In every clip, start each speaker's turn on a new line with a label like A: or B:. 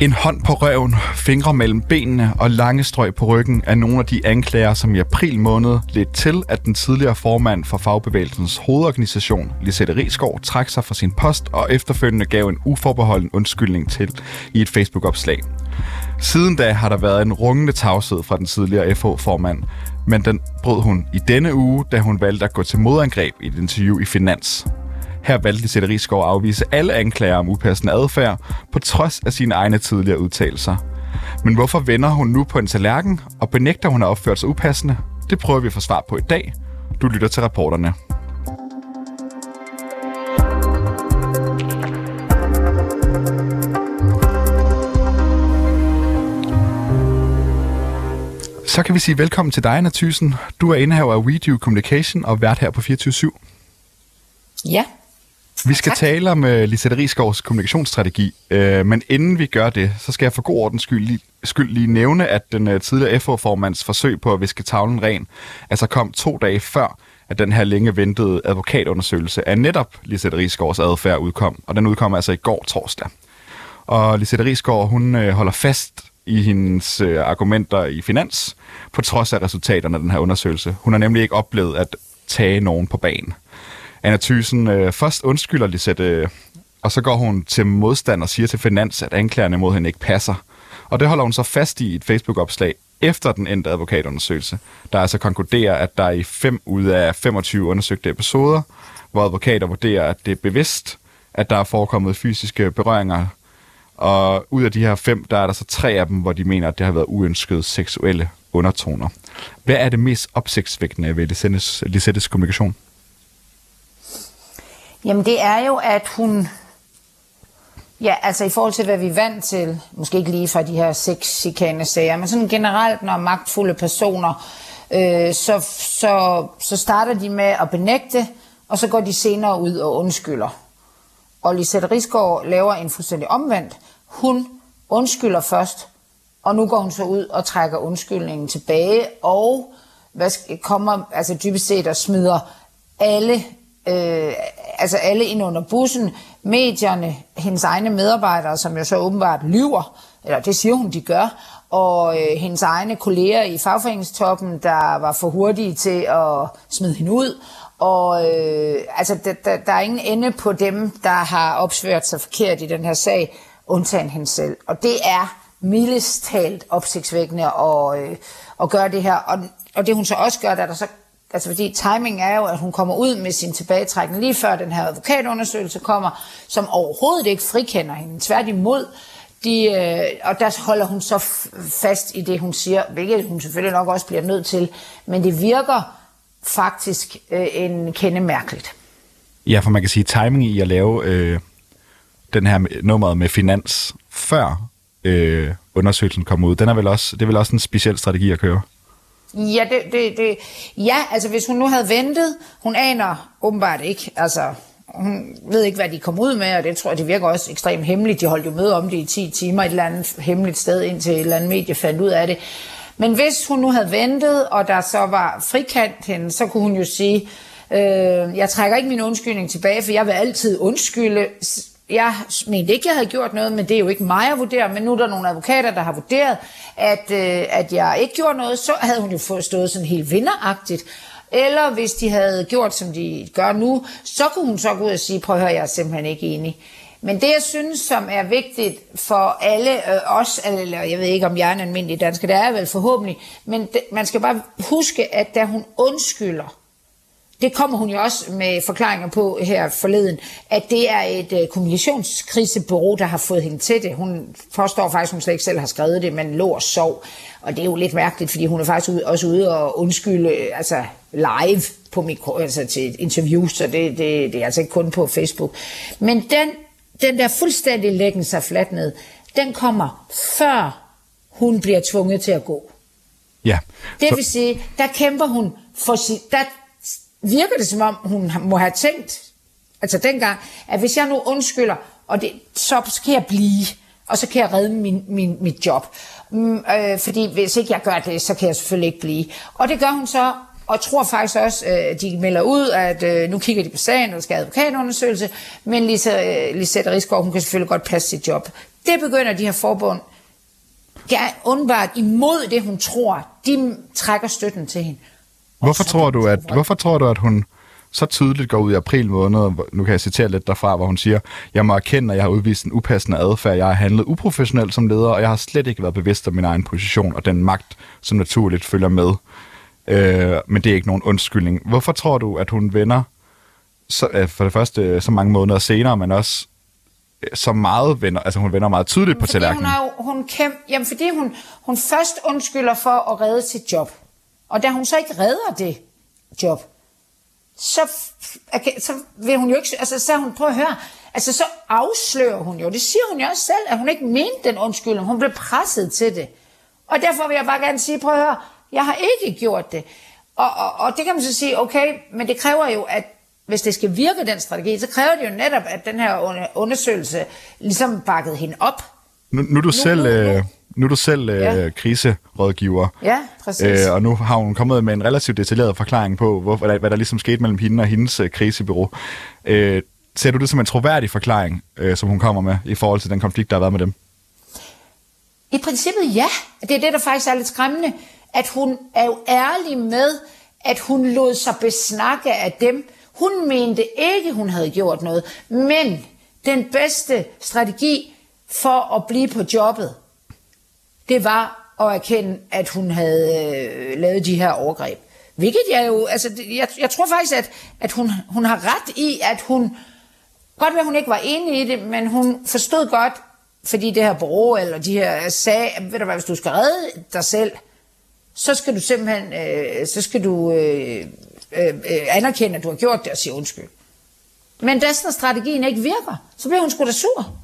A: En hånd på røven, fingre mellem benene og lange strøg på ryggen er nogle af de anklager, som i april måned ledte til, at den tidligere formand for fagbevægelsens hovedorganisation, Lisette Risgaard, trak sig fra sin post og efterfølgende gav en uforbeholden undskyldning til i et Facebook-opslag. Siden da har der været en rungende tavshed fra den tidligere FH-formand, men den brød hun i denne uge, da hun valgte at gå til modangreb i et interview i Finans. Her valgte Lisette Rigsgaard at afvise alle anklager om upassende adfærd, på trods af sine egne tidligere udtalelser. Men hvorfor vender hun nu på en tallerken, og benægter hun at opføre sig upassende? Det prøver vi at få svar på i dag. Du lytter til reporterne. Så kan vi sige velkommen til dig, Anna Thysen. Du er indehaver af WeDo Communication og vært her på 24
B: Ja.
A: Vi skal
B: Tak.
A: tale om uh, Lisette Rigsgaards kommunikationsstrategi, uh, men inden vi gør det, så skal jeg for god ordens skyld lige, skyld lige nævne, at den uh, tidligere FH-formands forsøg på at viske tavlen ren, altså kom to dage før, at den her længe ventede advokatundersøgelse af netop Lisette Rigsgaards adfærd udkom, og den udkom altså i går torsdag. Og Lisette Rigsgaard, hun uh, holder fast i hendes uh, argumenter i finans, på trods af resultaterne af den her undersøgelse. Hun har nemlig ikke oplevet at tage nogen på banen. Anna Thysen øh, først undskylder Lisette, øh, og så går hun til modstand og siger til Finans, at anklagerne mod hende ikke passer. Og det holder hun så fast i i et Facebook-opslag efter den endte advokatundersøgelse, der altså konkluderer, at der i 5 ud af 25 undersøgte episoder, hvor advokater vurderer, at det er bevidst, at der er forekommet fysiske berøringer, og ud af de her fem, der er der så tre af dem, hvor de mener, at det har været uønskede seksuelle undertoner. Hvad er det mest opsigtsvækkende ved Lisettes, Lisettes kommunikation?
B: Jamen det er jo, at hun... Ja, altså i forhold til, hvad vi er vant til, måske ikke lige fra de her seks sager, men sådan generelt, når magtfulde personer, øh, så, så, så starter de med at benægte, og så går de senere ud og undskylder. Og Lisette Risgaard laver en fuldstændig omvendt. Hun undskylder først, og nu går hun så ud og trækker undskyldningen tilbage, og hvad kommer altså dybest set og smider alle, øh, altså alle ind under bussen, medierne, hendes egne medarbejdere, som jo så åbenbart lyver, eller det siger hun, de gør, og øh, hendes egne kolleger i fagforeningstoppen, der var for hurtige til at smide hende ud, og øh, altså, der, der, der er ingen ende på dem, der har opsvært sig forkert i den her sag, undtagen hende selv. Og det er mildest talt opsigtsvækkende at, øh, at gøre det her. Og, og det hun så også gør, der der så Altså fordi timing er jo, at hun kommer ud med sin tilbagetrækning lige før den her advokatundersøgelse kommer, som overhovedet ikke frikender hende. Tværtimod, de, øh, og der holder hun så f- fast i det, hun siger, hvilket hun selvfølgelig nok også bliver nødt til. Men det virker faktisk øh, en kende mærkeligt.
A: Ja, for man kan sige, timing i at lave øh, den her nummeret med finans før øh, undersøgelsen kommer ud, den er vel også, det er vel også en speciel strategi at køre?
B: Ja, det, det, det, ja, altså hvis hun nu havde ventet, hun aner åbenbart ikke, altså hun ved ikke, hvad de kom ud med, og det tror jeg, det virker også ekstremt hemmeligt. De holdt jo møde om det i 10 timer et eller andet hemmeligt sted, indtil et eller andet medie fandt ud af det. Men hvis hun nu havde ventet, og der så var frikant hende, så kunne hun jo sige, øh, jeg trækker ikke min undskyldning tilbage, for jeg vil altid undskylde. Jeg mente ikke, jeg havde gjort noget, men det er jo ikke mig at vurdere, men nu er der nogle advokater, der har vurderet, at, øh, at jeg ikke gjorde noget, så havde hun jo fået stået sådan helt vinderagtigt. Eller hvis de havde gjort, som de gør nu, så kunne hun så gå ud og sige, prøv at høre, jeg er simpelthen ikke enig. Men det, jeg synes, som er vigtigt for alle øh, os, eller jeg ved ikke, om jeg er en almindelig dansker, det er jeg vel forhåbentlig, men det, man skal bare huske, at da hun undskylder, det kommer hun jo også med forklaringer på her forleden, at det er et øh, kommunikationskrisebureau, der har fået hende til det. Hun forstår faktisk, at hun slet ikke selv har skrevet det, men lå og sov. Og det er jo lidt mærkeligt, fordi hun er faktisk ude, også ude og undskylde øh, altså live på mikro, altså til et interview, så det, det, det er altså ikke kun på Facebook. Men den, den der fuldstændig læggen sig fladt ned, den kommer før hun bliver tvunget til at gå.
A: Ja.
B: Det
A: Så,
B: vil sige, der kæmper hun for sit, der virker det som om, hun må have tænkt, altså dengang, at hvis jeg nu undskylder, og det, så kan jeg blive, og så kan jeg redde min, min, mit job. Mm, øh, fordi hvis ikke jeg gør det, så kan jeg selvfølgelig ikke blive. Og det gør hun så, og tror faktisk også, at øh, de melder ud, at øh, nu kigger de på sagen, og der skal advokatundersøgelse, men Lisa, øh, Lisette Rigsgaard, hun kan selvfølgelig godt passe sit job. Det begynder de her forbund undbart imod det, hun tror. De trækker støtten til hende.
A: Hvorfor tror, du, at, hvorfor tror du, at hun så tydeligt går ud i april måned, nu kan jeg citere lidt derfra, hvor hun siger, jeg må erkende, at jeg har udvist en upassende adfærd, jeg har handlet uprofessionelt som leder, og jeg har slet ikke været bevidst om min egen position og den magt, som naturligt følger med. Øh, men det er ikke nogen undskyldning. Hvorfor tror du, at hun vender så, øh, for det første så mange måneder senere, men også øh, så meget vender, altså hun vender meget tydeligt på tallerkenen?
B: Hun, har, hun kæmpe, jamen fordi hun, hun først undskylder for at redde sit job. Og da hun så ikke redder det job, så, så vil hun jo ikke, altså så hun, prøv at høre, altså så afslører hun jo, det siger hun jo også selv, at hun ikke mente den undskyldning, hun blev presset til det. Og derfor vil jeg bare gerne sige, prøv at høre, jeg har ikke gjort det. Og, og, og det kan man så sige, okay, men det kræver jo, at hvis det skal virke den strategi, så kræver det jo netop, at den her undersøgelse ligesom bakkede hende op.
A: Nu, nu er du selv... Øh nu er du selv øh, ja. kriserådgiver.
B: Ja, præcis.
A: Øh, og nu har hun kommet med en relativt detaljeret forklaring på, hvor, hvad, der, hvad der ligesom skete mellem hende og hendes øh, krisebyrå. Øh, ser du det som en troværdig forklaring, øh, som hun kommer med, i forhold til den konflikt, der har været med dem?
B: I princippet ja. Det er det, der faktisk er lidt skræmmende. At hun er jo ærlig med, at hun lod sig besnakke af dem. Hun mente ikke, hun havde gjort noget. Men den bedste strategi for at blive på jobbet, det var at erkende, at hun havde øh, lavet de her overgreb. Hvilket jeg jo, altså, jeg, jeg tror faktisk, at, at hun, hun har ret i, at hun, godt ved, at hun ikke var enig i det, men hun forstod godt, fordi det her bureau, eller de her sagde, ved du hvad, hvis du skal redde dig selv, så skal du simpelthen, øh, så skal du øh, øh, øh anerkende, at du har gjort det, og sige undskyld. Men da sådan strategien ikke virker, så bliver hun sgu da sur.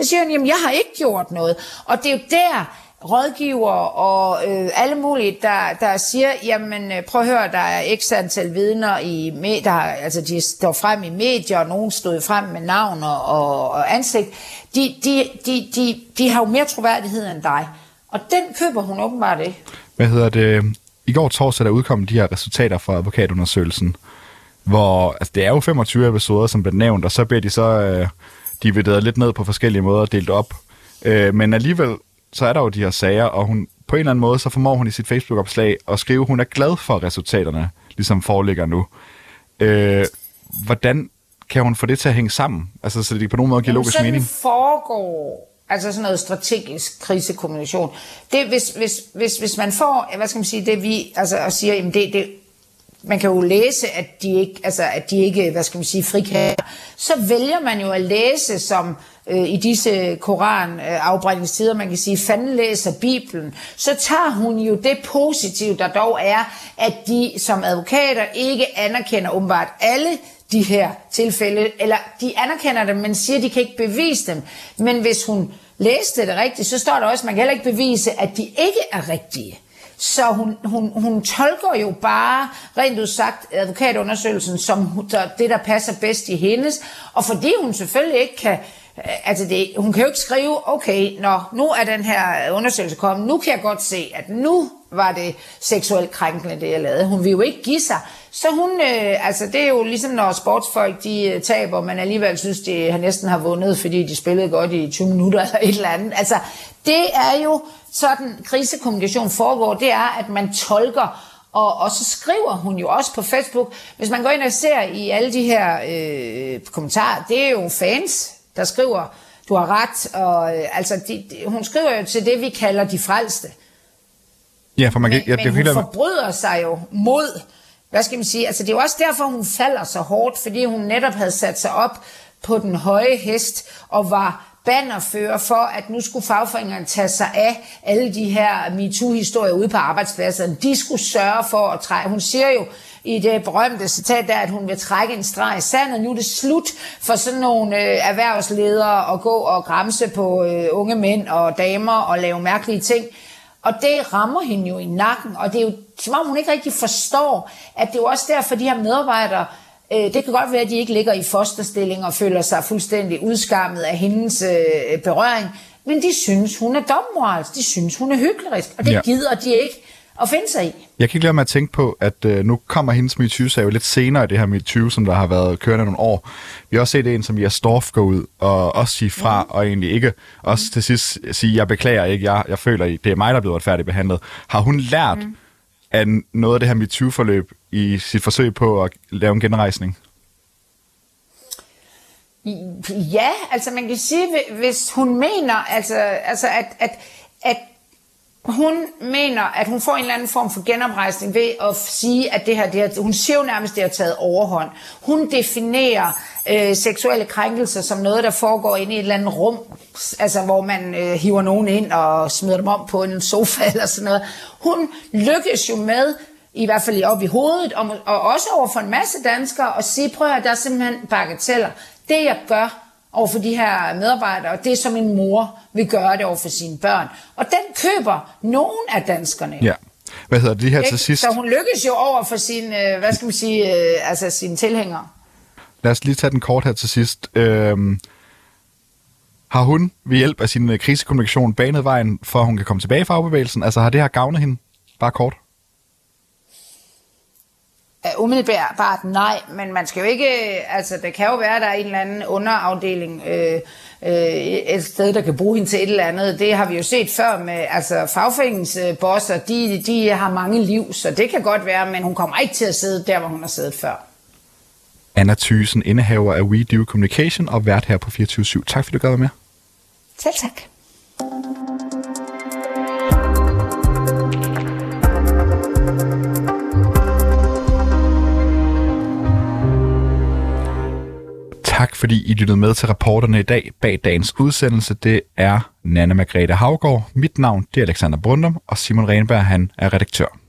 B: Så siger han, jamen jeg har ikke gjort noget. Og det er jo der, rådgiver og øh, alle mulige, der, der siger, jamen øh, prøv at høre, der er x antal vidner i medier, altså de står frem i medier, og nogen stod frem med navn og, og, og ansigt. De, de, de, de, de har jo mere troværdighed end dig. Og den køber hun åbenbart ikke.
A: Hvad hedder det? I går torsdag der udkom de her resultater fra advokatundersøgelsen, hvor altså, det er jo 25 episoder, som blev nævnt, og så bliver de så øh, divideret lidt ned på forskellige måder delt op. Øh, men alligevel så er der jo de her sager, og hun, på en eller anden måde, så formår hun i sit Facebook-opslag at skrive, at hun er glad for, at resultaterne ligesom foreligger nu. Øh, hvordan kan hun få det til at hænge sammen? Altså, så det på nogen måde giver logisk mening?
B: foregår altså sådan noget strategisk krisekommunikation. Det, hvis, hvis, hvis, hvis man får, hvad skal man sige, det vi, altså, og siger, jamen det, det, man kan jo læse, at de ikke, altså, at de ikke hvad skal man sige, frikager, så vælger man jo at læse som øh, i disse koranafbrændingstider, man kan sige, fanden læser Bibelen, så tager hun jo det positive, der dog er, at de som advokater ikke anerkender åbenbart alle de her tilfælde, eller de anerkender dem, men siger, at de kan ikke bevise dem. Men hvis hun læste det rigtigt, så står der også, at man kan heller ikke bevise, at de ikke er rigtige. Så hun, hun, hun tolker jo bare, rent udsagt, advokatundersøgelsen som det, der passer bedst i hendes. Og fordi hun selvfølgelig ikke kan øh, altså det, hun kan jo ikke skrive, okay, nå, nu er den her undersøgelse kommet, nu kan jeg godt se, at nu var det seksuelt krænkende, det jeg lavede. Hun vil jo ikke give sig. Så hun, øh, altså det er jo ligesom når sportsfolk, de øh, taber, men alligevel synes, de har næsten har vundet, fordi de spillede godt i 20 minutter eller et eller andet. Altså det er jo sådan, krisekommunikation foregår, det er, at man tolker og, og så skriver hun jo også på Facebook, hvis man går ind og ser i alle de her øh, kommentarer, det er jo fans, der skriver, du har ret, og øh, altså, de, de, hun skriver jo til det, vi kalder de frelste.
A: Ja, for man kan,
B: men, ja, det men hun forbryder sig jo mod, hvad skal man sige, altså det er jo også derfor, hun falder så hårdt, fordi hun netop havde sat sig op på den høje hest, og var bannerfører for, at nu skulle fagforeningerne tage sig af alle de her MeToo-historier ude på arbejdspladserne. De skulle sørge for at trække. Hun siger jo i det berømte citat der, at hun vil trække en streg i sandet. Nu er det slut for sådan nogle øh, erhvervsledere at gå og græmse på øh, unge mænd og damer og lave mærkelige ting. Og det rammer hende jo i nakken, og det er jo som om hun ikke rigtig forstår, at det er jo også derfor, de her medarbejdere, det kan godt være, at de ikke ligger i fosterstilling og føler sig fuldstændig udskammet af hendes berøring, men de synes, hun er dommoralsk, de synes, hun er hyggelig, og det ja. gider de ikke at finde sig i.
A: Jeg kan ikke lade med at tænke på, at øh, nu kommer hendes MeToo-sag jo lidt senere i det her MeToo, som der har været kørende nogle år. Vi har også set en, som Jas Storff gå ud og også sige fra, mm. og egentlig ikke også til sidst sige, jeg beklager ikke, jeg, jeg føler, det er mig, der er blevet retfærdigt behandlet. Har hun lært mm af noget af det her MeToo-forløb i sit forsøg på at lave en genrejsning?
B: Ja, altså man kan sige, hvis hun mener, altså, altså at, at, at hun mener, at hun får en eller anden form for genoprejsning ved at sige, at det her, det her hun siger jo nærmest, det har taget overhånd. Hun definerer øh, seksuelle krænkelser som noget, der foregår inde i et eller andet rum, altså hvor man øh, hiver nogen ind og smider dem om på en sofa eller sådan noget. Hun lykkes jo med i hvert fald op i hovedet, og, og også over for en masse danskere, at sige, prøv at der er simpelthen bagateller. Det jeg gør over for de her medarbejdere, det er som en mor vil gøre det over for sine børn. Og den køber nogen af danskerne.
A: Ja. Hvad hedder det her til sidst?
B: Så hun lykkes jo over for sine, øh, hvad skal man sige, øh, altså sine tilhængere.
A: Lad os lige tage den kort her til sidst. Øhm, har hun ved hjælp af sin øh, krisekommunikation banet vejen, for at hun kan komme tilbage i fagbevægelsen? Altså har det her gavnet hende? Bare kort.
B: Umiddelbart nej, men man skal jo ikke, øh, altså det kan jo være, at der er en eller anden underafdeling øh, øh, et sted, der kan bruge hende til et eller andet. Det har vi jo set før med, altså fagforeningsbosser, øh, de, de har mange liv, så det kan godt være, men hun kommer ikke til at sidde der, hvor hun har siddet før.
A: Anna Thysen, indehaver af We Do Communication og vært her på 24 Tak fordi du gad med.
B: Selv tak.
A: Tak fordi I lyttede med til reporterne i dag. Bag dagens udsendelse, det er Nana Margrethe Havgård. Mit navn det er Alexander Brundum, og Simon Renberg han er redaktør.